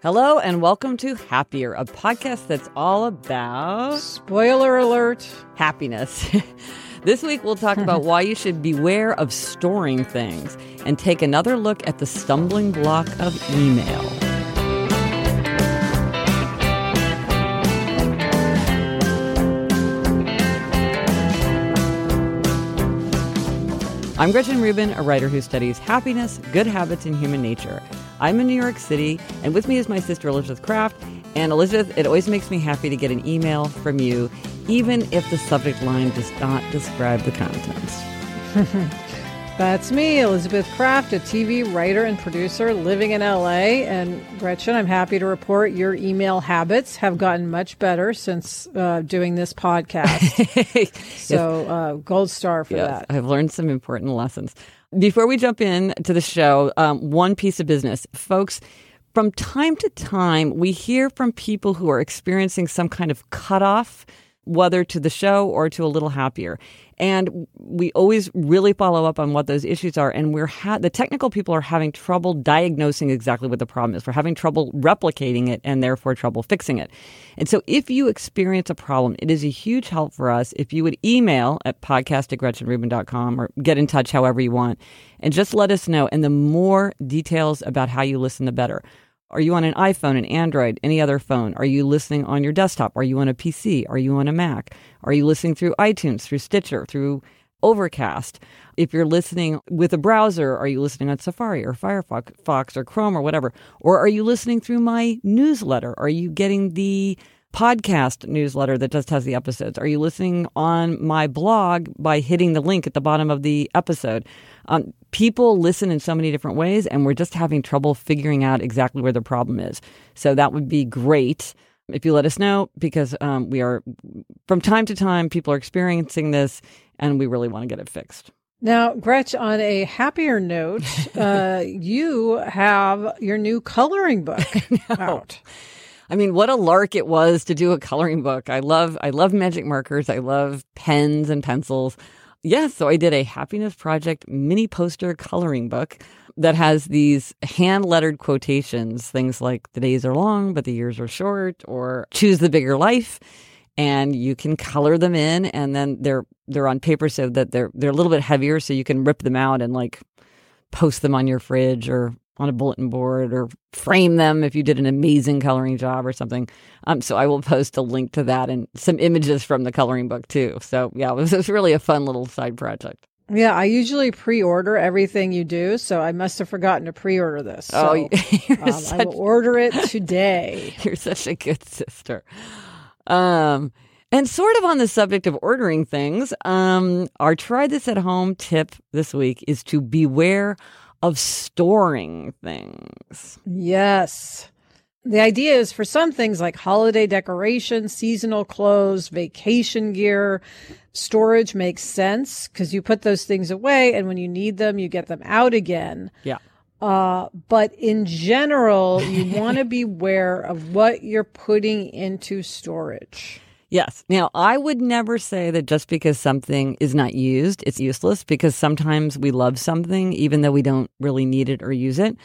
Hello and welcome to Happier, a podcast that's all about spoiler alert happiness. this week we'll talk about why you should beware of storing things and take another look at the stumbling block of email. I'm Gretchen Rubin, a writer who studies happiness, good habits, and human nature. I'm in New York City, and with me is my sister Elizabeth Craft. And Elizabeth, it always makes me happy to get an email from you, even if the subject line does not describe the contents. That's me, Elizabeth Craft, a TV writer and producer living in LA. And Gretchen, I'm happy to report your email habits have gotten much better since uh, doing this podcast. so, uh, gold star for yes, that. I've learned some important lessons. Before we jump in to the show, um, one piece of business. Folks, from time to time, we hear from people who are experiencing some kind of cutoff whether to the show or to a little happier. And we always really follow up on what those issues are. And we're ha- the technical people are having trouble diagnosing exactly what the problem is. We're having trouble replicating it and therefore trouble fixing it. And so if you experience a problem, it is a huge help for us if you would email at podcast at gretchenrubin.com or get in touch however you want and just let us know. And the more details about how you listen, the better. Are you on an iPhone, an Android, any other phone? Are you listening on your desktop? Are you on a PC? Are you on a Mac? Are you listening through iTunes, through Stitcher, through Overcast? If you're listening with a browser, are you listening on Safari or Firefox or Chrome or whatever? Or are you listening through my newsletter? Are you getting the podcast newsletter that just has the episodes? Are you listening on my blog by hitting the link at the bottom of the episode? Um, people listen in so many different ways, and we're just having trouble figuring out exactly where the problem is. So that would be great if you let us know because um, we are, from time to time, people are experiencing this, and we really want to get it fixed. Now, Gretch, on a happier note, uh, you have your new coloring book out. I mean, what a lark it was to do a coloring book. I love, I love magic markers. I love pens and pencils. Yes, so I did a Happiness Project mini poster coloring book that has these hand lettered quotations, things like the days are long, but the years are short, or choose the bigger life. And you can color them in, and then they're they're on paper so that they're they're a little bit heavier, so you can rip them out and like post them on your fridge or on a bulletin board or frame them if you did an amazing coloring job or something. Um, so I will post a link to that and some images from the coloring book too. So yeah, it was, it was really a fun little side project. Yeah, I usually pre-order everything you do, so I must have forgotten to pre-order this. So, oh, um, such, I will order it today. You're such a good sister. Um, and sort of on the subject of ordering things, um, our try this at home tip this week is to beware of storing things. Yes. The idea is for some things like holiday decorations, seasonal clothes, vacation gear, storage makes sense because you put those things away and when you need them, you get them out again. Yeah. Uh, but in general, you want to be aware of what you're putting into storage. Yes. Now, I would never say that just because something is not used, it's useless because sometimes we love something even though we don't really need it or use it.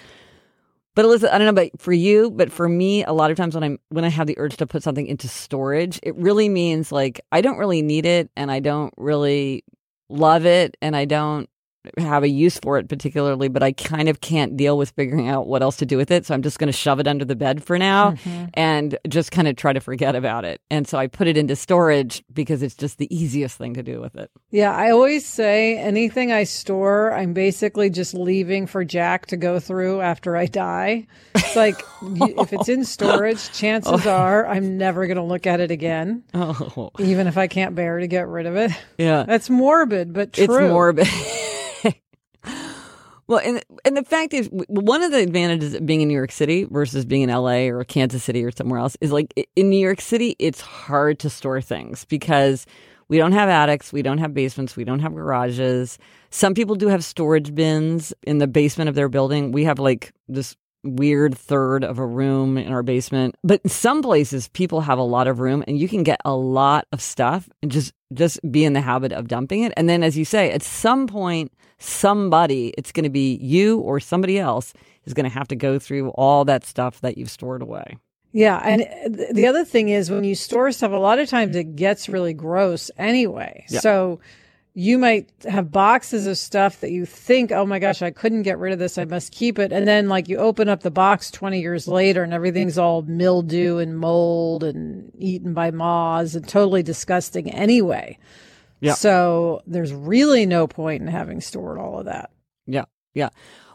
But Elizabeth, I don't know about for you, but for me, a lot of times when I'm when I have the urge to put something into storage, it really means like I don't really need it and I don't really love it and I don't have a use for it particularly, but I kind of can't deal with figuring out what else to do with it. So I'm just going to shove it under the bed for now mm-hmm. and just kind of try to forget about it. And so I put it into storage because it's just the easiest thing to do with it. Yeah, I always say anything I store, I'm basically just leaving for Jack to go through after I die. It's like if it's in storage, chances oh. are I'm never going to look at it again. Oh. Even if I can't bear to get rid of it. Yeah. That's morbid, but true. It's morbid. Well, and and the fact is, one of the advantages of being in New York City versus being in LA or Kansas City or somewhere else is like in New York City, it's hard to store things because we don't have attics, we don't have basements, we don't have garages. Some people do have storage bins in the basement of their building. We have like this weird third of a room in our basement. But some places people have a lot of room and you can get a lot of stuff and just just be in the habit of dumping it. And then as you say, at some point somebody, it's going to be you or somebody else, is going to have to go through all that stuff that you've stored away. Yeah. And uh, the other thing is when you store stuff, a lot of times it gets really gross anyway. Yeah. So you might have boxes of stuff that you think, oh my gosh, I couldn't get rid of this. I must keep it. And then like you open up the box 20 years later and everything's all mildew and mold and eaten by moths and totally disgusting anyway. Yeah. So there's really no point in having stored all of that. Yeah. Yeah.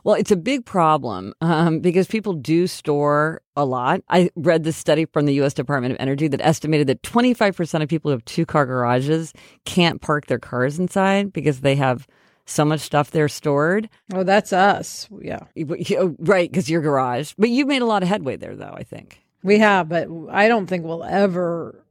Well, it's a big problem um, because people do store a lot. I read this study from the U.S. Department of Energy that estimated that 25% of people who have two car garages can't park their cars inside because they have so much stuff there stored. Oh, that's us. Yeah. Right, because your garage. But you've made a lot of headway there, though, I think. We have, but I don't think we'll ever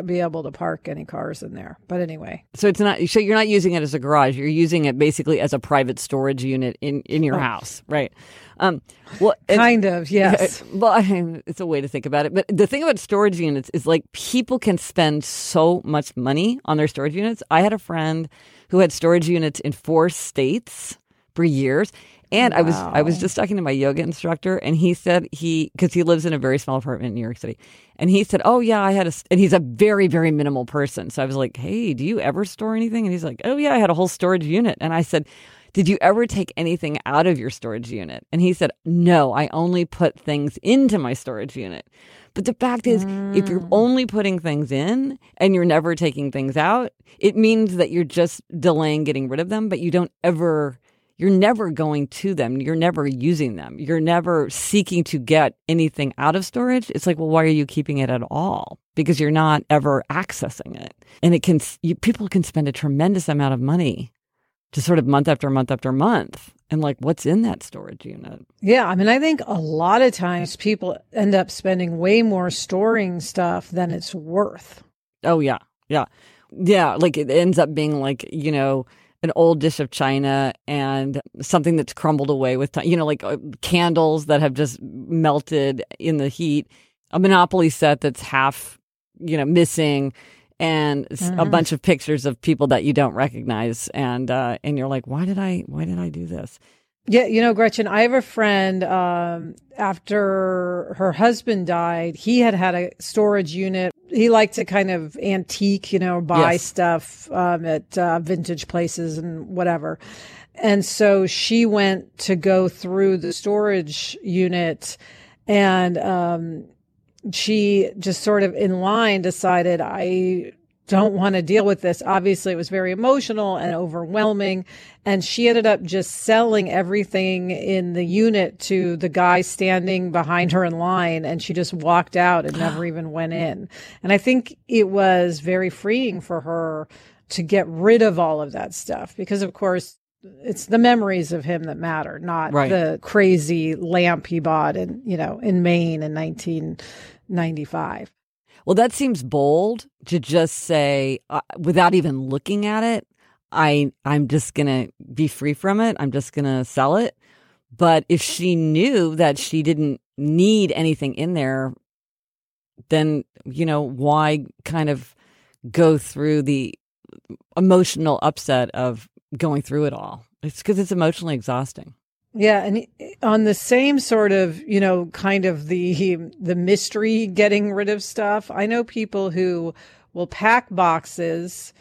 be able to park any cars in there. But anyway, so it's not. So you're not using it as a garage. You're using it basically as a private storage unit in in your oh. house, right? Um, well, kind of, yes. Well, I mean, it's a way to think about it. But the thing about storage units is like people can spend so much money on their storage units. I had a friend who had storage units in four states for years and wow. I was I was just talking to my yoga instructor, and he said he because he lives in a very small apartment in New York City, and he said, "Oh yeah, I had a," and he's a very very minimal person. So I was like, "Hey, do you ever store anything?" And he's like, "Oh yeah, I had a whole storage unit." And I said, "Did you ever take anything out of your storage unit?" And he said, "No, I only put things into my storage unit." But the fact is, mm. if you're mm. only putting things in and you're never taking things out, it means that you're just delaying getting rid of them, but you don't ever you're never going to them. You're never using them. You're never seeking to get anything out of storage. It's like, well, why are you keeping it at all? Because you're not ever accessing it. And it can, you, people can spend a tremendous amount of money just sort of month after month after month. And like, what's in that storage unit? Yeah. I mean, I think a lot of times people end up spending way more storing stuff than it's worth. Oh, yeah. Yeah. Yeah. Like it ends up being like, you know, an old dish of china and something that's crumbled away with time, you know, like uh, candles that have just melted in the heat, a Monopoly set that's half, you know, missing, and mm-hmm. a bunch of pictures of people that you don't recognize, and uh, and you're like, why did I, why did I do this? Yeah, you know, Gretchen, I have a friend. Um, after her husband died, he had had a storage unit. He liked to kind of antique, you know, buy yes. stuff um, at uh, vintage places and whatever. And so she went to go through the storage unit, and um, she just sort of in line decided I don't want to deal with this. Obviously, it was very emotional and overwhelming. And she ended up just selling everything in the unit to the guy standing behind her in line. And she just walked out and never even went in. And I think it was very freeing for her to get rid of all of that stuff because, of course, it's the memories of him that matter, not Right. the crazy lamp he bought in you know in Maine in 1995. Well, that seems bold to just say uh, without even looking at it. I I'm just gonna be free from it. I'm just gonna sell it. But if she knew that she didn't need anything in there, then you know why kind of go through the emotional upset of going through it all. It's because it's emotionally exhausting. Yeah, and on the same sort of, you know, kind of the the mystery getting rid of stuff. I know people who will pack boxes,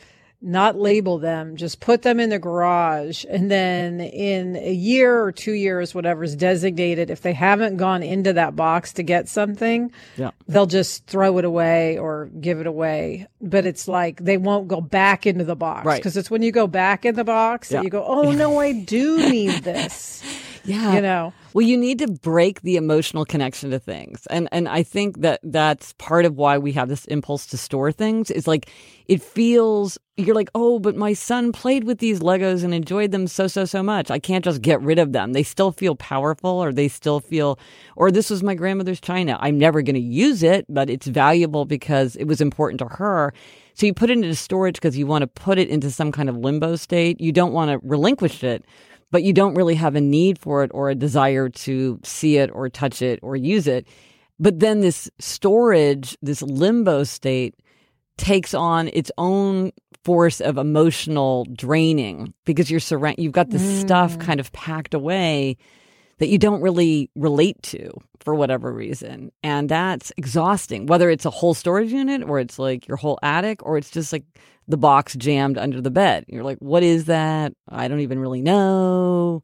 not label them, just put them in the garage, and then in a year or 2 years whatever is designated, if they haven't gone into that box to get something, Yeah. they'll just throw it away or give it away. But it's like they won't go back into the box Right. because it's when you go back in the box Yeah. that you go, "Oh no, I do need this." Yeah. you know. Well, you need to break the emotional connection to things. And and I think that that's part of why we have this impulse to store things. Is like it feels you're like, "Oh, but my son played with these Legos and enjoyed them so so so much. I can't just get rid of them. They still feel powerful or they still feel or this was my grandmother's china. I'm never going to use it, but it's valuable because it was important to her." So you put it into storage because you want to put it into some kind of limbo state. You don't want to relinquish it but you don't really have a need for it or a desire to see it or touch it or use it. But then this storage, this limbo state takes on its own force of emotional draining because you're surround you've got this stuff mm. kind of packed away that you don't really relate to for whatever reason. And that's exhausting, whether it's a whole storage unit or it's like your whole attic or it's just like the box jammed under the bed. You're like, what is that? I don't even really know.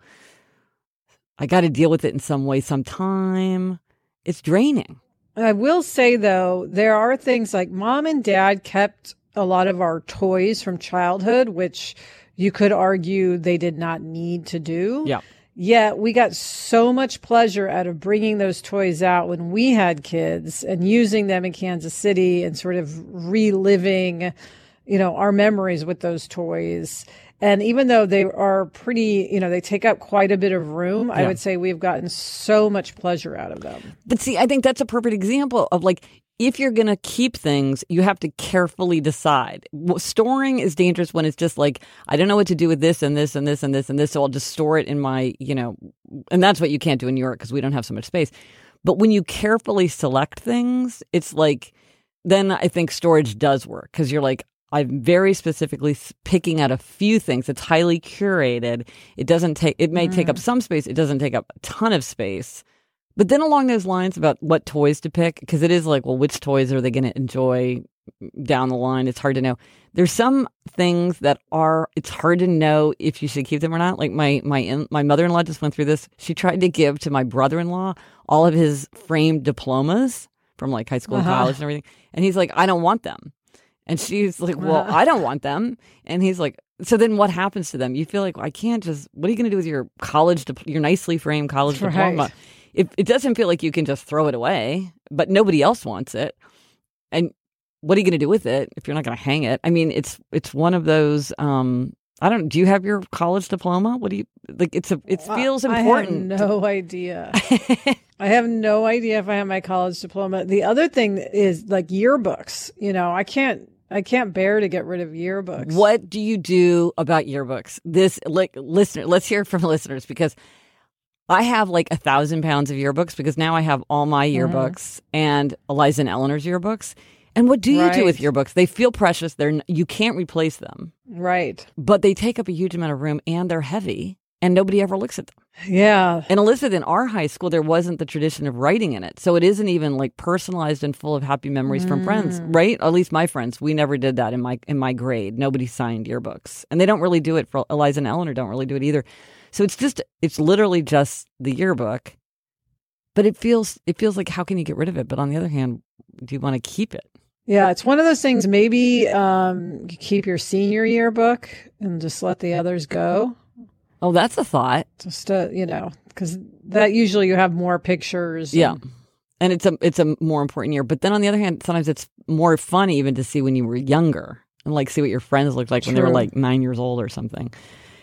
I got to deal with it in some way sometime. It's draining. I will say though, there are things like mom and dad kept a lot of our toys from childhood, which you could argue they did not need to do. Yeah. Yet we got so much pleasure out of bringing those toys out when we had kids and using them in Kansas City and sort of reliving, you know, our memories with those toys. And even though they are pretty, you know, they take up quite a bit of room, I would say we've gotten so much pleasure out of them. But see, I think that's a perfect example of like, if you're going to keep things, you have to carefully decide. Storing is dangerous when it's just like, I don't know what to do with this and this and this and this and this. So I'll just store it in my, you know, and that's what you can't do in New York because we don't have so much space. But when you carefully select things, it's like, then I think storage does work because you're like, I'm very specifically picking out a few things. It's highly curated. It doesn't take, it may take up mm. some space. It doesn't take up a ton of space. But then along those lines about what toys to pick, because it is like, well, which toys are they going to enjoy down the line? It's hard to know. There's some things that are, it's hard to know if you should keep them or not. Like my, my, in, my mother-in-law just went through this. She tried to give to my brother-in-law all of his framed diplomas from like high school and Uh-huh. college and everything. And he's like, I don't want them. And she's like, well, Uh-huh. I don't want them. And he's like, so then what happens to them? You feel like, well, I can't just, what are you going to do with your college, dip- your nicely framed college Right. diploma? It, it doesn't feel like you can just throw it away, but nobody else wants it. And what are you going to do with it if you're not going to hang it? I mean, it's, it's one of those, um, I don't, do you have your college diploma? What do you, like, it's a, it feels important. I have no idea. I have no idea if I have my college diploma. The other thing is like yearbooks. You know, I can't. I can't bear to get rid of yearbooks. What do you do about yearbooks? This like listener, let's hear from listeners because I have like a thousand pounds of yearbooks because now I have all my Mm-hmm. yearbooks and Eliza and Eleanor's yearbooks. And what do you do with yearbooks? They feel precious. They're n- you can't replace them, Right. but they take up a huge amount of room and they're heavy, and nobody ever looks at them. Yeah. And Elizabeth, in our high school, there wasn't the tradition of writing in it. So it isn't even like personalized and full of happy memories from friends, Mm. right? At least my friends. We never did that in my in my grade. Nobody signed yearbooks. And they don't really do it for Eliza and Eleanor don't really do it either. So it's just it's literally just the yearbook. But it feels it feels like how can you get rid of it? But on the other hand, do you want to keep it? Yeah. It's one of those things. Maybe um, you keep your senior yearbook and just let the others go. Oh, that's a thought. Just uh, you know, because that usually you have more pictures. Yeah. and- And it's a it's a more important year. But then on the other hand, sometimes it's more fun even to see when you were younger and like see what your friends looked like when they were like nine years old or something.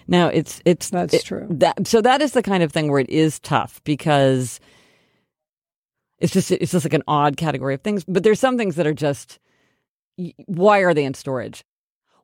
No, it's it's That's it- true. That so that is the kind of thing where it is tough because it's just it's just like an odd category of things. But there's some things that are just why are they in storage?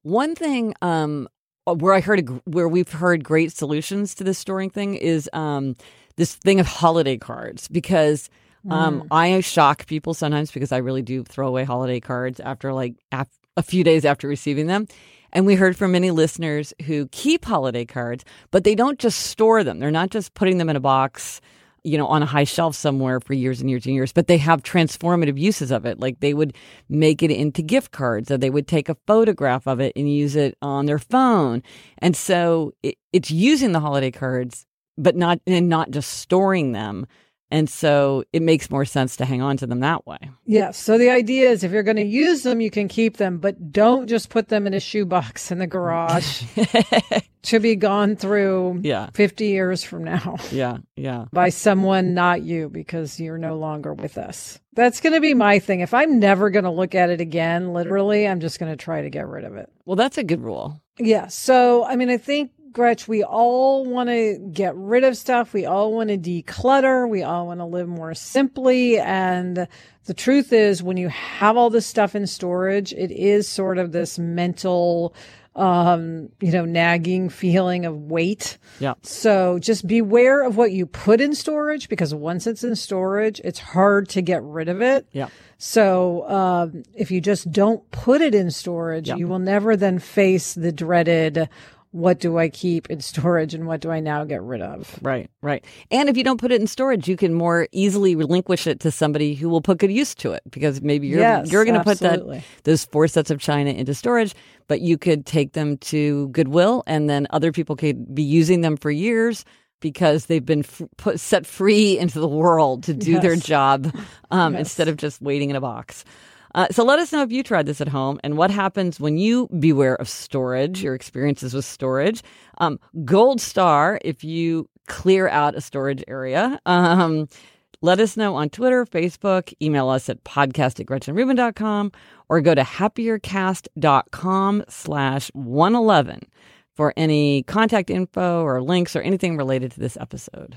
One thing um, where I heard a, where we've heard great solutions to this storing thing is um, this thing of holiday cards because um, I shock people sometimes because I really do throw away holiday cards after like af- a few days after receiving them. And we heard from many listeners who keep holiday cards, but they don't just store them. They're not just putting them in a box, you know, on a high shelf somewhere for years and years and years, but they have transformative uses of it. Like they would make it into gift cards or they would take a photograph of it and use it on their phone. And so it, it's using the holiday cards, but not, and not just storing them. And so it makes more sense to hang on to them that way. Yes. So the idea is if you're going to use them, you can keep them, but don't just put them in a shoebox in the garage to be gone through Yeah. 50 years from now Yeah. Yeah. by someone not you because you're no longer with us. That's going to be my thing. If I'm never going to look at it again, literally, I'm just going to try to get rid of it. Well, that's a good rule. Yeah. So, I mean, I think, Gretch, we all want to get rid of stuff. We all want to declutter. We all want to live more simply. And the truth is, when you have all this stuff in storage, it is sort of this mental, um, you know, nagging feeling of weight. Yeah. So just beware of what you put in storage because once it's in storage, it's hard to get rid of it. Yeah. So um, if you just don't put it in storage, Yeah. you will never then face the dreaded what do I keep in storage and what do I now get rid of? Right, right. And if you don't put it in storage, you can more easily relinquish it to somebody who will put good use to it because maybe you're Yes, you're going to put that those four sets of china into storage, but you could take them to Goodwill and then other people could be using them for years because they've been f- put set free into the world to do their job um, Yes. instead of just waiting in a box. Uh, so let us know if you tried this at home and what happens when you beware of storage, your experiences with storage. Um, gold star if you clear out a storage area. Um, let us know on Twitter, Facebook, email us at podcast at gretchenrubin.com or go to happiercast.com slash 111 for any contact info or links or anything related to this episode.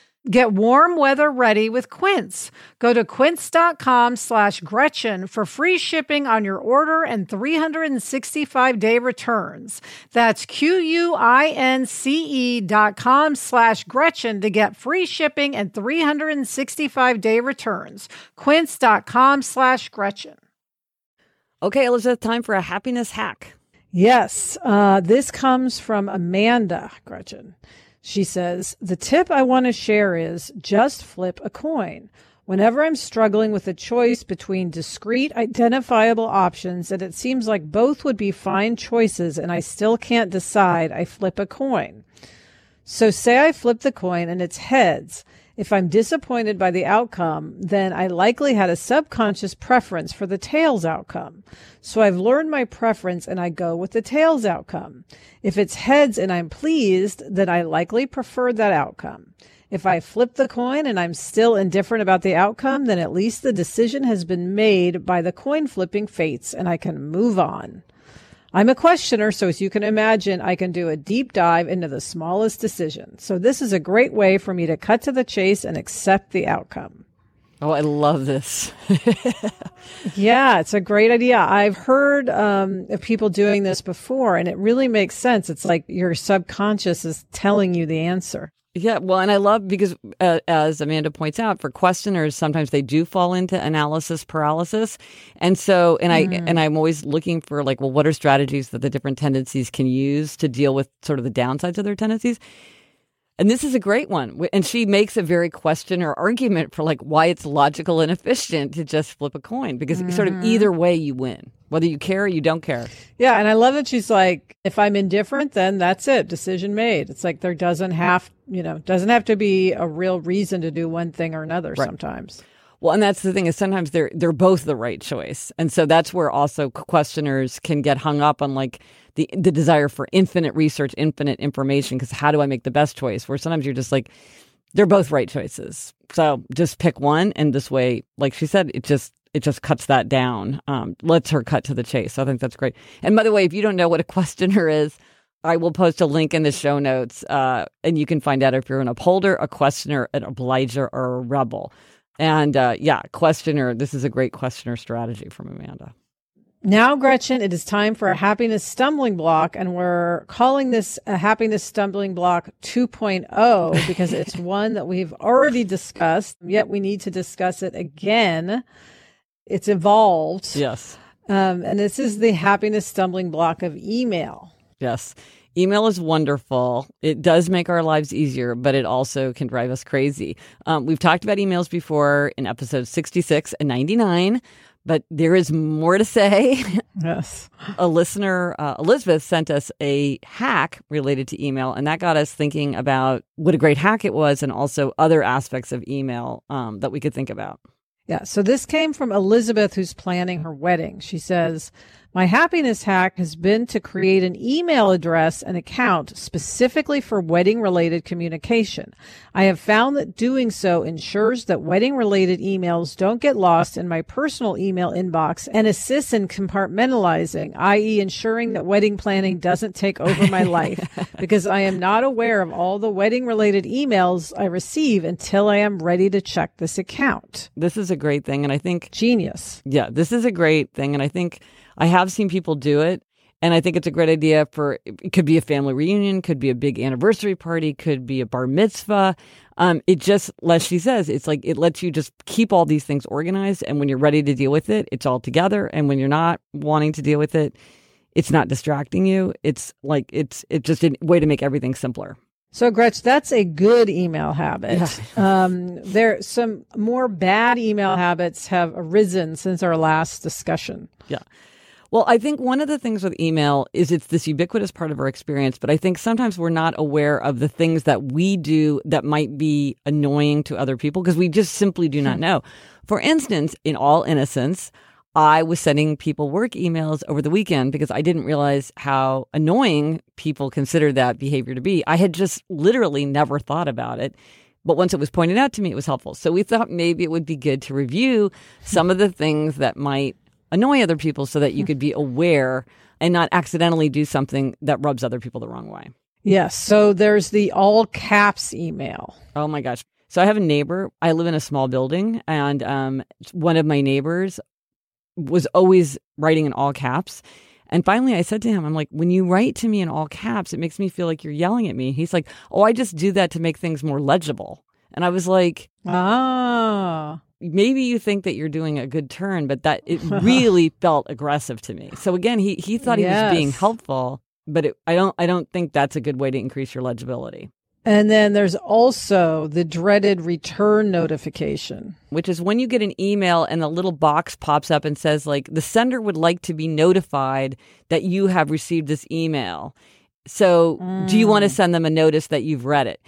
Get warm weather ready with Quince. Go to quince.com slash Gretchen for free shipping on your order and 365 day returns. That's Q-U-I-N-C-E dot com slash Gretchen to get free shipping and 365 day returns. Quince.com slash Gretchen. Okay, Elizabeth, time for a happiness hack. Yes, uh, this comes from Amanda Gretchen. She says, The tip I want to share is just flip a coin. Whenever I'm struggling with a choice between discrete, identifiable options and it seems like both would be fine choices and I still can't decide, I flip a coin. So say I flip the coin and it's heads. If I'm disappointed by the outcome, then I likely had a subconscious preference for the tails outcome. So I've learned my preference and I go with the tails outcome. If it's heads and I'm pleased, then I likely prefer that outcome. If I flip the coin and I'm still indifferent about the outcome, then at least the decision has been made by the coin flipping fates and I can move on. I'm a questioner, so as you can imagine, I can do a deep dive into the smallest decision. So this is a great way for me to cut to the chase and accept the outcome. Oh, I love this. yeah, it's a great idea. I've heard um, of people doing this before, and it really makes sense. It's like your subconscious is telling you the answer. Yeah, well, and I love because, uh, as Amanda points out, for questioners, sometimes they do fall into analysis paralysis, and so, and I, mm. and I'm always looking for like, well, what are strategies that the different tendencies can use to deal with sort of the downsides of their tendencies? And this is a great one. And she makes a very question or argument for like why it's logical and efficient to just flip a coin because mm-hmm. sort of mm-hmm. either way you win, whether you care or you don't care. Yeah. And I love that she's like, if I'm indifferent, then that's it. Decision made. It's like there doesn't have, you know, doesn't have to be a real reason to do one thing or another right. sometimes. Well, and that's the thing is sometimes they're they're both the right choice, and so that's where also questioners can get hung up on like the the desire for infinite research, infinite information. Because how do I make the best choice? Where sometimes you're just like, they're both right choices. So just pick one, and this way, like she said, it just it just cuts that down. Um, lets her cut to the chase. So I think that's great. And by the way, if you don't know what a questioner is, I will post a link in the show notes, uh, and you can find out if you're an upholder, a questioner, an obliger, or a rebel. And uh, yeah, questioner. This is a great questioner strategy from Amanda. Now, Gretchen, it is time for a happiness stumbling block, and we're calling this a happiness stumbling block 2.0 because it's one that we've already discussed, yet we need to discuss it again. It's evolved. Yes. Um, and this is the happiness stumbling block of email. Yes. Email is wonderful. It does make our lives easier, but it also can drive us crazy. Um, we've talked about emails before in episodes 66 and 99 but there is more to say. Yes. a listener, uh, Elizabeth, sent us a hack related to email, and that got us thinking about what a great hack it was and also other aspects of email um, that we could think about. Yeah. So this came from Elizabeth, who's planning her wedding. She says, my happiness hack has been to create an email address and account specifically for wedding related communication. I have found that doing so ensures that wedding related emails don't get lost in my personal email inbox and assists in compartmentalizing, i.e. ensuring that wedding planning doesn't take over my life because I am not aware of all the wedding related emails I receive until I am ready to check this account. This is a great thing. And I think genius. Yeah, this is a great thing. And I think I have seen people do it. And I think it's a great idea for it could be a family reunion, could be a big anniversary party, could be a bar mitzvah. Um, it just, as she says, it's like it lets you just keep all these things organized. And when you're ready to deal with it, it's all together. And when you're not wanting to deal with it, it's not distracting you. It's like it's it's just a way to make everything simpler. So, Gretch, that's a good email habit. Yeah. Um, there, some more bad email habits have arisen since our last discussion. Yeah. Well, I think one of the things with email is it's this ubiquitous part of our experience, but I think sometimes we're not aware of the things that we do that might be annoying to other people because we just simply do not hmm. know. For instance, in all innocence, I was sending people work emails over the weekend because I didn't realize how annoying people consider that behavior to be. I had just literally never thought about it. But once it was pointed out to me, it was helpful. So we thought maybe it would be good to review some of the things that might annoy other people so that you could be aware and not accidentally do something that rubs other people the wrong way. Yes. So there's the all caps email. Oh my gosh. So I have a neighbor. I live in a small building, and um, one of my neighbors was always writing in all caps. And finally, I said to him, I'm like, when you write to me in all caps, it makes me feel like you're yelling at me. He's like, oh, I just do that to make things more legible. And I was like, ah maybe you think that you're doing a good turn, but that it really felt aggressive to me. So again, he he thought he yes. was being helpful, but it, I don't I don't think that's a good way to increase your legibility. And then there's also the dreaded return notification. which is when you get an email and the little box pops up and says like the sender would like to be notified that you have received this email. So, do you want to mm. send them a notice that you've read it?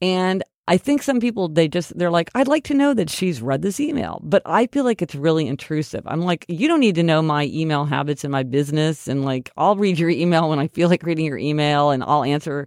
And I think some people they just they're like I'd like to know that she's read this email, but I feel like it's really intrusive. I'm like you don't need to know my email habits and my business and like I'll read your email when I feel like reading your email and I'll answer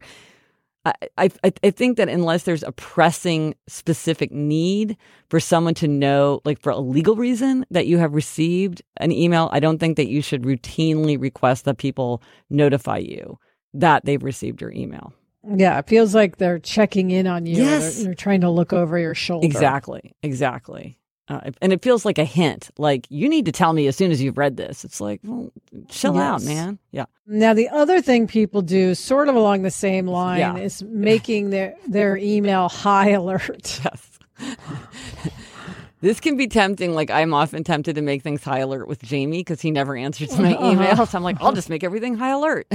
I, I I think that unless there's a pressing specific need for someone to know, like for a legal reason that you have received an email, I don't think that you should routinely request that people notify you that they've received your email. Yeah, it feels like they're checking in on you. Yes. They're, they're trying to look over your shoulder. Exactly, exactly. Uh, and it feels like a hint, like you need to tell me as soon as you've read this. It's like, well, chill out, man. Yeah. Now, the other thing people do, sort of along the same line, Yeah. is making their their email high alert. Yes. this can be tempting. Like I'm often tempted to make things high alert with Jamie because he never answers my Uh-huh. emails. I'm like, I'll just make everything high alert.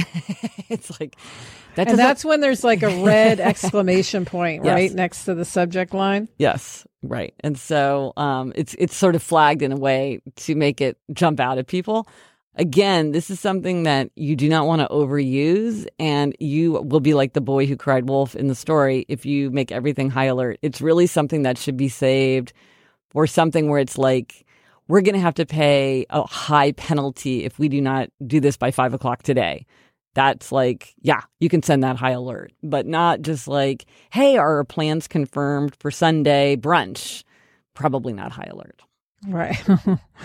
it's like that And that's when there's like a red exclamation point Yes. right next to the subject line. yes, right. And so um, it's it's sort of flagged in a way to make it jump out at people. Again, this is something that you do not want to overuse, and you will be like the boy who cried wolf in the story if you make everything high alert. It's really something that should be saved or something where it's like, we're going to have to pay a high penalty if we do not do this by five o'clock today. That's like, yeah, you can send that high alert, but not just like, hey, are our plans confirmed for Sunday brunch? Probably not high alert. Right.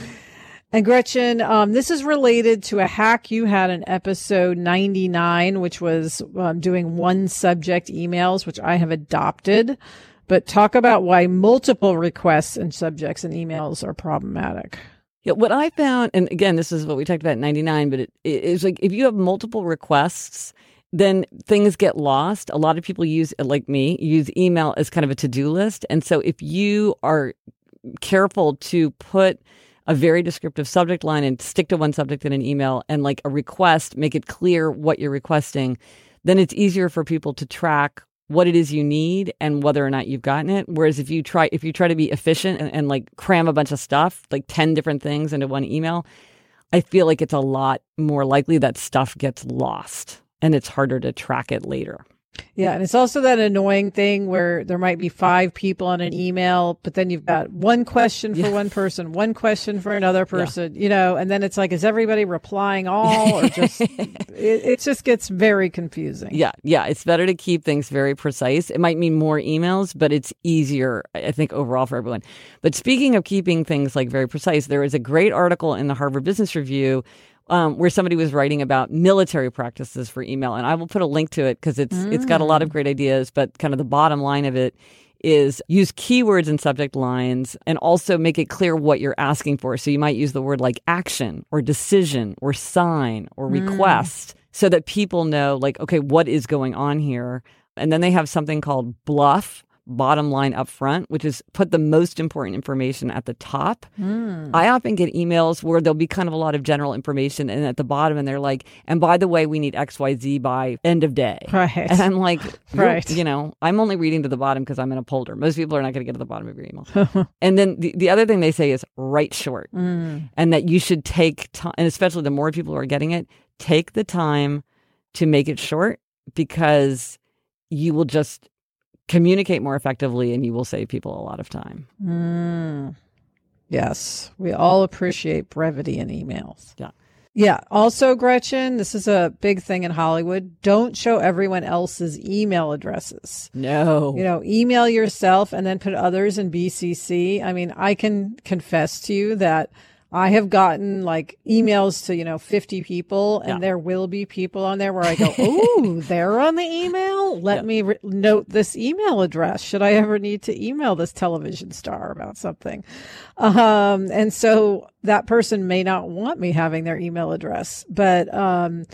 and Gretchen, um, this is related to a hack you had in episode 99, which was um, doing one subject emails, which I have adopted. But talk about why multiple requests and subjects and emails are problematic. Yeah, what I found, and again, this is what we talked about in 99, but it it is like if you have multiple requests, then things get lost. A lot of people use, like me, use email as kind of a to do list. And so if you are careful to put a very descriptive subject line and stick to one subject in an email and like a request, make it clear what you're requesting, then it's easier for people to track what it is you need and whether or not you've gotten it. Whereas if you try if you try to be efficient and, and like cram a bunch of stuff, like 10 different things into one email, I feel like it's a lot more likely that stuff gets lost and it's harder to track it later. Yeah. And it's also that annoying thing where there might be five people on an email, but then you've got one question for Yeah. one person, one question for another person, you know, and then it's like, is everybody replying all or just, it, it just gets very confusing. Yeah, yeah, it's better to keep things very precise. It might mean more emails, but it's easier, I think, overall for everyone. But speaking of keeping things like very precise, there was a great article in the Harvard Business Review um, where somebody was writing about military practices for email, and I will put a link to it because it's it's got a lot of great ideas. But kind of the bottom line of it is use keywords and subject lines and also make it clear what you're asking for. So you might use the word like action or decision or sign or request so that people know like, okay, what is going on here? And then they have something called BLUF bottom line up front, which is put the most important information at the top. I often get emails where there'll be kind of a lot of general information and at the bottom and they're like, and by the way, we need XYZ by end of day. Right. And I'm like, Right. you know, I'm only reading to the bottom because I'm in a folder. Most people are not going to get to the bottom of your email. and then the, the other thing they say is write short Mm. and that you should take time, and especially the more people who are getting it, take the time to make it short because you will just communicate more effectively and you will save people a lot of time. Mm. Yes. We all appreciate brevity in emails. Yeah. Yeah. Also, Gretchen, this is a big thing in Hollywood. Don't show everyone else's email addresses. No. You know, email yourself and then put others in BCC. I mean, I can confess to you that I have gotten like emails to, you know, 50 people and Yeah. there will be people on there where I go, Ooh, they're on the email. Let Yeah. me re- note this email address. Should I ever need to email this television star about something? Um, and so that person may not want me having their email address, but, um,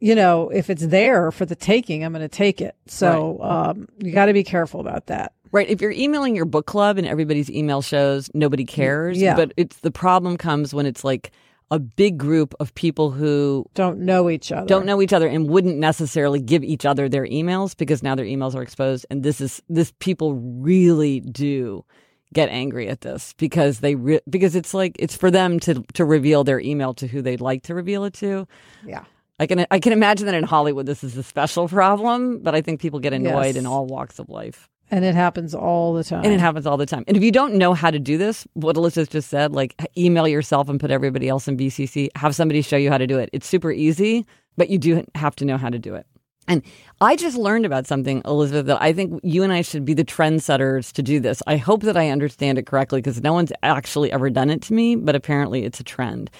you know, if it's there for the taking, I'm going to take it. So, um, you got to be careful about that. Right. If you're emailing your book club and everybody's email shows, nobody cares. Yeah. But it's the problem comes when it's like a big group of people who don't know each other. don't know each other and wouldn't necessarily give each other their emails because now their emails are exposed and this is this people really do get angry at this because they re- because it's like it's for them to to reveal their email to who they'd like to reveal it to. Yeah. I can I can imagine that in Hollywood this is a special problem, but I think people get annoyed Yes. in all walks of life. And it happens all the time. And it happens all the time. And if you don't know how to do this, what Elizabeth just said, like email yourself and put everybody else in BCC, have somebody show you how to do it. It's super easy, but you do have to know how to do it. And I just learned about something, Elizabeth, that I think you and I should be the trendsetters to do this. I hope that I understand it correctly because no one's actually ever done it to me, but apparently it's a trend,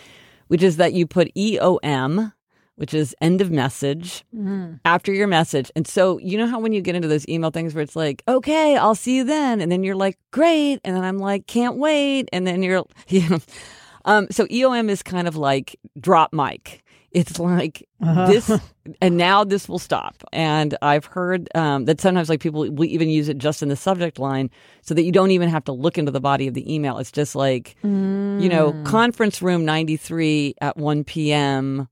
which is that you put EOM, which is end of message, after your message. And so, you know how when you get into those email things where it's like, okay, I'll see you then. And then you're like, great. And then I'm like, can't wait. And then you're, you know. Um, so EOM is kind of like drop mic. It's like this, and now this will stop. And I've heard um, that sometimes like people will even use it just in the subject line so that you don't even have to look into the body of the email. It's just like, you know, conference room 93 at 1 p.m.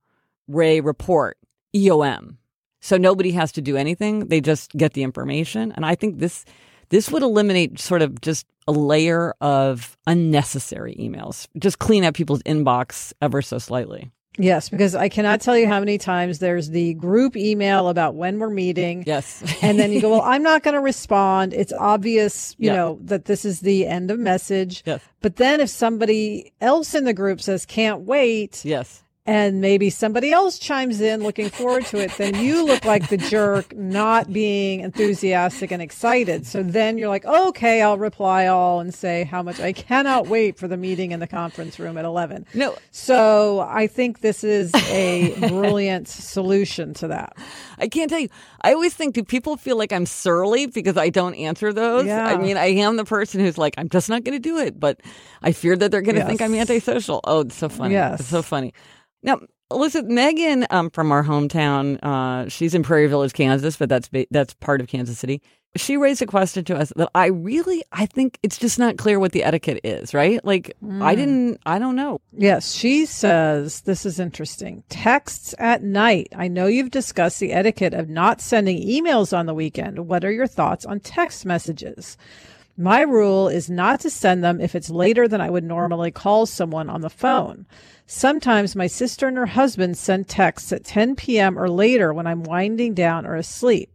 Ray report, EOM. So nobody has to do anything. They just get the information. And I think this this would eliminate sort of just a layer of unnecessary emails. Just clean up people's inbox ever so slightly. Yes, because I cannot tell you how many times there's the group email about when we're meeting. Yes. And then you go, well, I'm not going to respond. It's obvious, you Yeah. know, that this is the end of message. Yes. But then if somebody else in the group says, can't wait, yes. And maybe somebody else chimes in looking forward to it, then you look like the jerk not being enthusiastic and excited. So then you're like, okay, I'll reply all and say how much I cannot wait for the meeting in the conference room at 11. No, So I think this is a brilliant solution to that. I can't tell you. I always think, do people feel like I'm surly because I don't answer those? Yeah. I mean, I am the person who's like, I'm just not going to do it, but I fear that they're going to Yes. think I'm antisocial. Oh, it's so funny. Yes. It's so funny. Now, Elizabeth, Megan um, from our hometown, uh, she's in Prairie Village, Kansas, but that's that's part of Kansas City. She raised a question to us that I really, I think it's just not clear what the etiquette is, right? Like, I didn't, I don't know. Yes, she says this is interesting. Texts at night. I know you've discussed the etiquette of not sending emails on the weekend. What are your thoughts on text messages? My rule is not to send them if it's later than I would normally call someone on the phone. Sometimes my sister and her husband send texts at 10 p.m. or later when I'm winding down or asleep.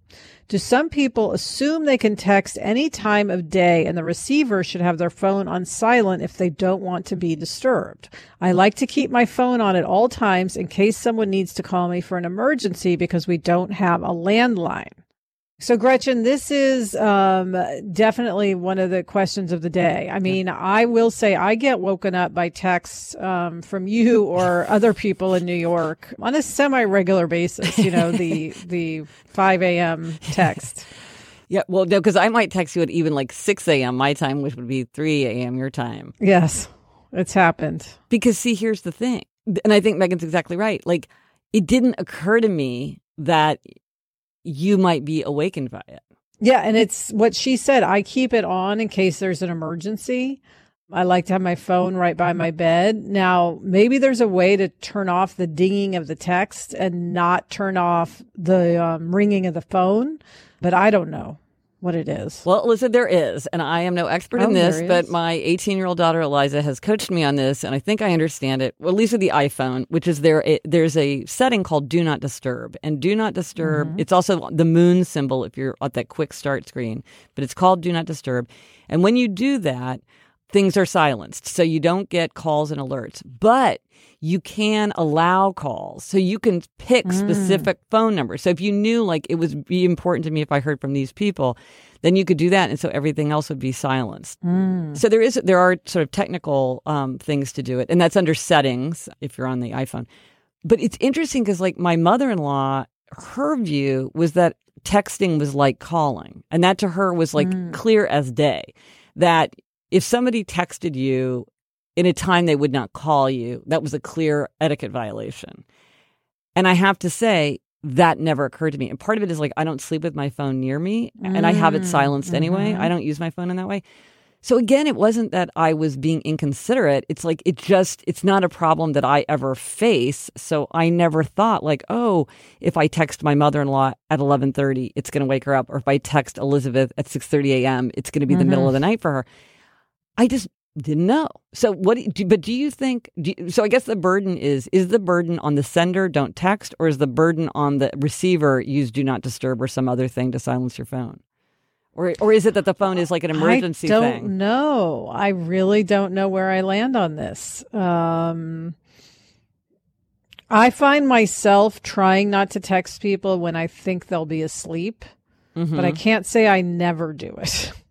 Do some people assume they can text any time of day and the receiver should have their phone on silent if they don't want to be disturbed? I like to keep my phone on at all times in case someone needs to call me for an emergency because we don't have a landline. So, Gretchen, this is um, definitely one of the questions of the day. I mean, I will say I get woken up by texts um, from you or other people in New York on a semi-regular basis. You know, the the 5 a.m. text. Yeah, well, no, because I might text you at even like 6 a.m. my time, which would be 3 a.m. your time. Yes, it's happened. Because, see, here's the thing. And I think Megan's exactly right. Like, it didn't occur to me that you might be awakened by it. Yeah, and it's what she said. I keep it on in case there's an emergency. I like to have my phone right by my bed. Now, maybe there's a way to turn off the dinging of the text and not turn off the um, ringing of the phone, but I don't know what it is. Well, listen, there is, and I am no expert Oh, in this, but my 18 year old daughter Eliza has coached me on this, and I think I understand it. Well, at least with the iPhone, which is there, it, there's a setting called Do Not Disturb, and Do Not Disturb. Mm-hmm. It's also the moon symbol if you're at that quick start screen, but it's called Do Not Disturb. And when you do that, things are silenced, so you don't get calls and alerts, but you can allow calls. So you can pick Mm. specific phone numbers. So if you knew like it would be important to me if I heard from these people, then you could do that, and so everything else would be silenced. So there is there are sort of technical um, things to do it, and that's under settings if you're on the iPhone. But it's interesting because like my mother in law, her view was that texting was like calling, and that to her was like clear as day. That if somebody texted you in a time they would not call you, that was a clear etiquette violation. And I have to say, that never occurred to me. And part of it is like I don't sleep with my phone near me and I have it silenced anyway. I don't use my phone in that way. So again, it wasn't that I was being inconsiderate. It's like it just it's not a problem that I ever face. So I never thought like, oh, if I text my mother-in-law at 11:30, it's going to wake her up or if I text Elizabeth at 6:30 a.m., it's going to be the mm-hmm. middle of the night for her. I just didn't know. So what do, but do you think do you, so I guess the burden is is the burden on the sender don't text or is the burden on the receiver use do not disturb or some other thing to silence your phone? Or, or is it that the phone is like an emergency I don't thing? know. I really don't know where I land on this. Um, I find myself trying not to text people when I think they'll be asleep, mm-hmm. but I mm-hmm. can't say I never do it.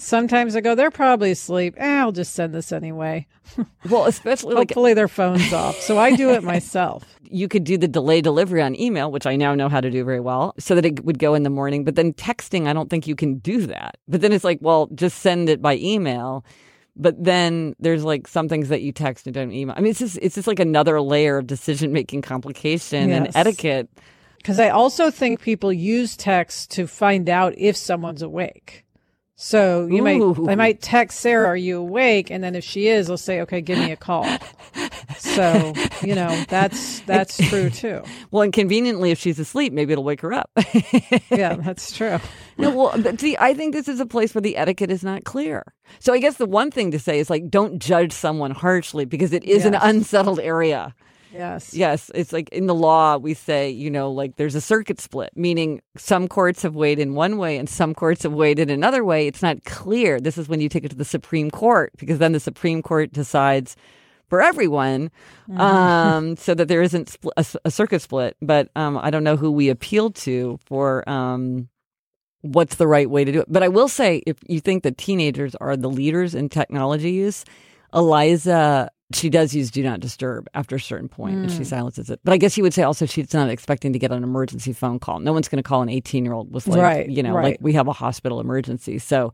Sometimes I go, they're probably asleep. Eh, I'll just send this anyway. Well, especially hopefully like, their phone's off. So I do it myself. You could do the delay delivery on email, which I now know how to do very well, so that it would go in the morning. But then texting, I don't think you can do that. But then it's like, well, just send it by email. But then there's like some things that you text and don't email. I mean, it's just it's just like another layer of decision making complication yes. and etiquette. Because I also think people use text to find out if someone's awake. So you Ooh. might, I might text Sarah, "Are you awake?" And then if she is, I'll say, "Okay, give me a call." so you know that's that's true too. Well, and conveniently, if she's asleep, maybe it'll wake her up. yeah, that's true. No, well, but see, I think this is a place where the etiquette is not clear. So I guess the one thing to say is like, don't judge someone harshly because it is yes. an unsettled area. Yes. Yes. It's like in the law, we say, you know, like there's a circuit split, meaning some courts have weighed in one way and some courts have weighed in another way. It's not clear. This is when you take it to the Supreme Court because then the Supreme Court decides for everyone mm-hmm. um, so that there isn't a, a circuit split. But um, I don't know who we appeal to for. Um, what's the right way to do it? But I will say, if you think that teenagers are the leaders in technology use, Eliza she does use do not disturb after a certain point mm. and she mm. silences it. But I guess you would say also she's not expecting to get an emergency phone call. No one's going to call an 18 year old with like, right, you know, right. like we have a hospital emergency. So,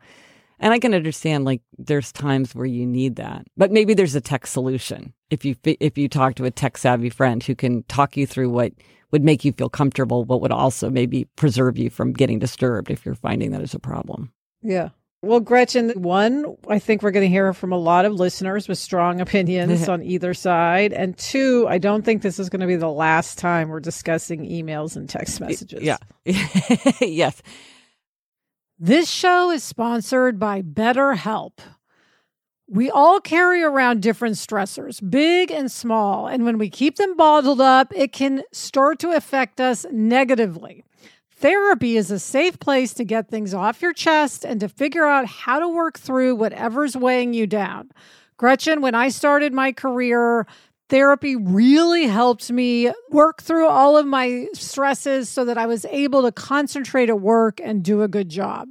and I can understand like there's times where you need that, but maybe there's a tech solution. If you, if you talk to a tech savvy friend who can talk you through what would make you feel comfortable, but would also maybe preserve you from getting disturbed if you're finding that is a problem. Yeah. Well, Gretchen, one, I think we're going to hear from a lot of listeners with strong opinions on either side. And two, I don't think this is going to be the last time we're discussing emails and text messages. Yeah. yes. This show is sponsored by BetterHelp. We all carry around different stressors, big and small. And when we keep them bottled up, it can start to affect us negatively. Therapy is a safe place to get things off your chest and to figure out how to work through whatever's weighing you down. Gretchen, when I started my career, therapy really helped me work through all of my stresses so that I was able to concentrate at work and do a good job.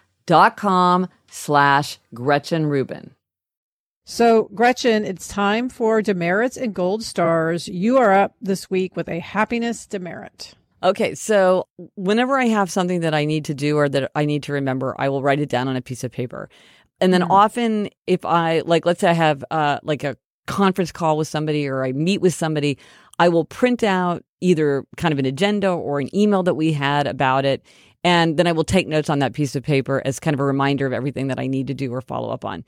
dot com slash Gretchen Rubin. So, Gretchen, it's time for demerits and gold stars. You are up this week with a happiness demerit. Okay, so whenever I have something that I need to do or that I need to remember, I will write it down on a piece of paper. And then mm-hmm. often, if I, like, let's say I have uh, like a conference call with somebody or I meet with somebody, I will print out either kind of an agenda or an email that we had about it. And then I will take notes on that piece of paper as kind of a reminder of everything that I need to do or follow up on.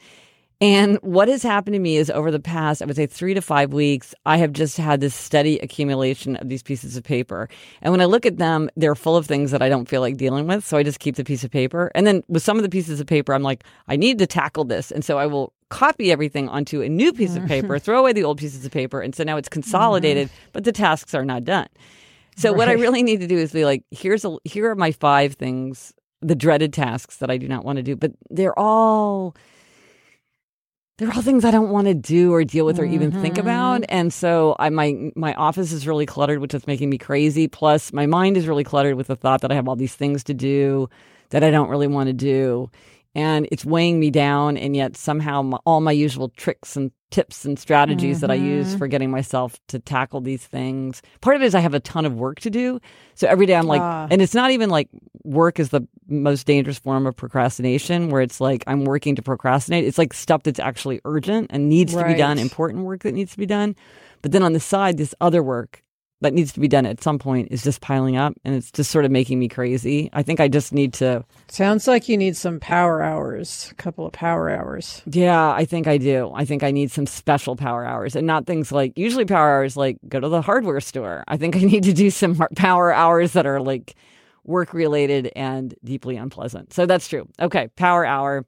And what has happened to me is over the past, I would say three to five weeks, I have just had this steady accumulation of these pieces of paper. And when I look at them, they're full of things that I don't feel like dealing with. So I just keep the piece of paper. And then with some of the pieces of paper, I'm like, I need to tackle this. And so I will copy everything onto a new piece of paper, throw away the old pieces of paper. And so now it's consolidated, mm-hmm. but the tasks are not done. So right. what I really need to do is be like, here's a here are my five things, the dreaded tasks that I do not want to do, but they're all they're all things I don't want to do or deal with or even think about. Mm-hmm. And so I my my office is really cluttered, which is making me crazy. Plus my mind is really cluttered with the thought that I have all these things to do that I don't really want to do. And it's weighing me down. And yet somehow my, all my usual tricks and tips and strategies mm-hmm. that I use mm-hmm. for getting myself to tackle these things. Part of it is I have a ton of work to do. So every day I'm like, uh. and it's not even like work is the most dangerous form of procrastination where it's like I'm working to procrastinate. It's like stuff that's actually urgent and needs right. to be done, important work that needs to be done. But then on the side, this other work that needs to be done at some point is just piling up and it's just sort of making me crazy. I think I just need to. Sounds like you need some power hours, a couple of power hours. Yeah, I think I do. I think I need some special power hours and not things like usually power hours like go to the hardware store. I think I need to do some power hours that are like work related and deeply unpleasant. So that's true. Okay, power hour.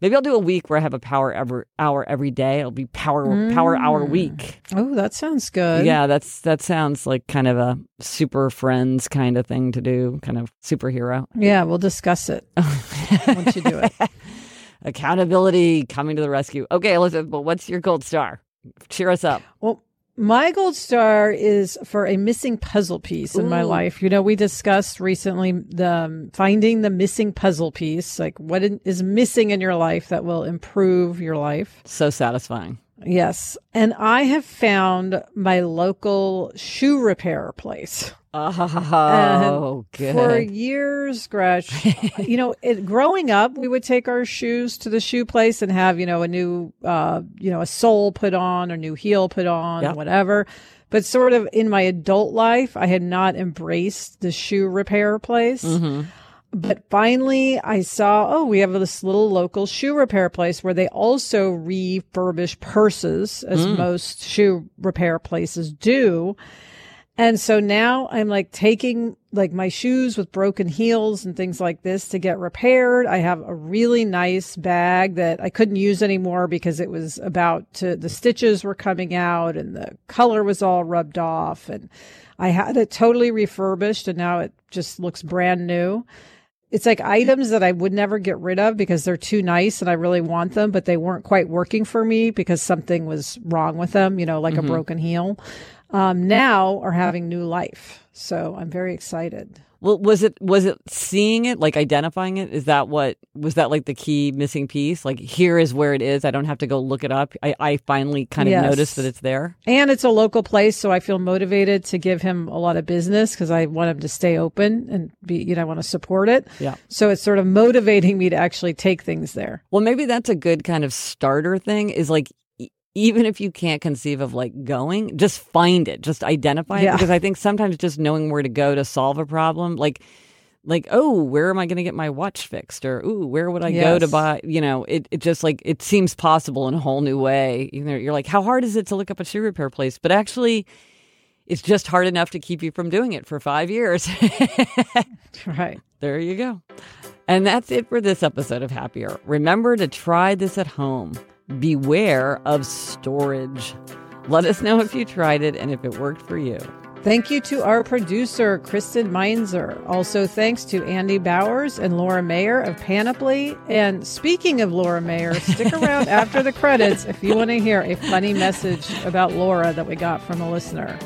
Maybe I'll do a week where I have a power ever hour every day. It'll be power mm. power hour mm. week. Oh, that sounds good. Yeah, that's that sounds like kind of a super friends kind of thing to do, kind of superhero. Yeah, we'll discuss it once you do it. Accountability coming to the rescue. Okay, Elizabeth, but what's your gold star? Cheer us up. Well, my gold star is for a missing puzzle piece in Ooh. my life. You know, we discussed recently the um, finding the missing puzzle piece, like what is missing in your life that will improve your life. So satisfying. Yes. And I have found my local shoe repair place. Oh, good. For years, Gretch, you know, it, growing up, we would take our shoes to the shoe place and have, you know, a new, uh, you know, a sole put on, a new heel put on, yep. whatever. But sort of in my adult life, I had not embraced the shoe repair place. Mm-hmm. But finally, I saw, oh, we have this little local shoe repair place where they also refurbish purses, as mm. most shoe repair places do. And so now I'm like taking like my shoes with broken heels and things like this to get repaired. I have a really nice bag that I couldn't use anymore because it was about to, the stitches were coming out and the color was all rubbed off. And I had it totally refurbished and now it just looks brand new. It's like items that I would never get rid of because they're too nice and I really want them, but they weren't quite working for me because something was wrong with them, you know, like mm-hmm. a broken heel um, now are having new life. So I'm very excited. Well, was it was it seeing it, like identifying it? Is that what was that like the key missing piece? Like here is where it is. I don't have to go look it up. I, I finally kind of yes. noticed that it's there. And it's a local place, so I feel motivated to give him a lot of business because I want him to stay open and be, you know, I want to support it. Yeah. So it's sort of motivating me to actually take things there. Well, maybe that's a good kind of starter thing. Is like even if you can't conceive of like going, just find it, just identify it. Because I think sometimes just knowing where to go to solve a problem, like, like, oh, where am I going to get my watch fixed? Or, ooh, where would I yes. go to buy? You know, it, it just like, it seems possible in a whole new way. You know, you're like, how hard is it to look up a shoe repair place? But actually, it's just hard enough to keep you from doing it for five years. right. There you go. And that's it for this episode of Happier. Remember to try this at home beware of storage. Let us know if you tried it and if it worked for you. Thank you to our producer, Kristen Meinzer. Also, thanks to Andy Bowers and Laura Mayer of Panoply. And speaking of Laura Mayer, stick around after the credits if you want to hear a funny message about Laura that we got from a listener.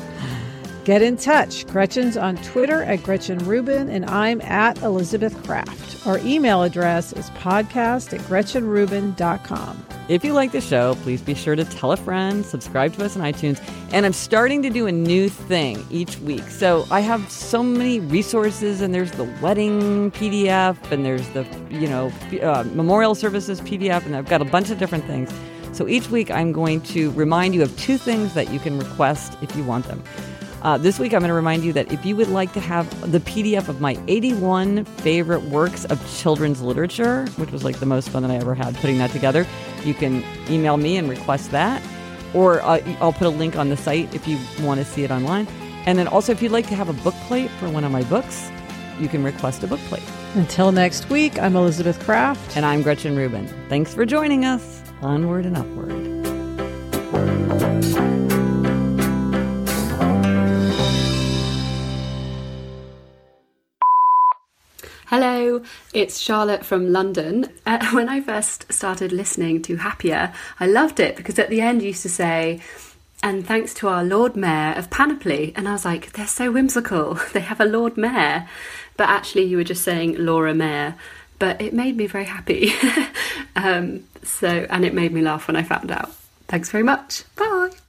Get in touch. Gretchen's on Twitter at Gretchen Rubin, and I'm at Elizabeth Craft. Our email address is podcast at GretchenRubin.com. If you like the show, please be sure to tell a friend, subscribe to us on iTunes, and I'm starting to do a new thing each week. So I have so many resources, and there's the wedding PDF, and there's the you know uh, memorial services PDF, and I've got a bunch of different things. So each week I'm going to remind you of two things that you can request if you want them. Uh, this week, I'm going to remind you that if you would like to have the PDF of my 81 favorite works of children's literature, which was like the most fun that I ever had putting that together, you can email me and request that. Or uh, I'll put a link on the site if you want to see it online. And then also, if you'd like to have a book plate for one of my books, you can request a book plate. Until next week, I'm Elizabeth Craft. And I'm Gretchen Rubin. Thanks for joining us. Onward and upward. It's Charlotte from London. Uh, when I first started listening to Happier, I loved it because at the end you used to say, and thanks to our Lord Mayor of Panoply. And I was like, they're so whimsical. They have a Lord Mayor. But actually, you were just saying Laura Mayer. but it made me very happy. um, so, and it made me laugh when I found out. Thanks very much. Bye.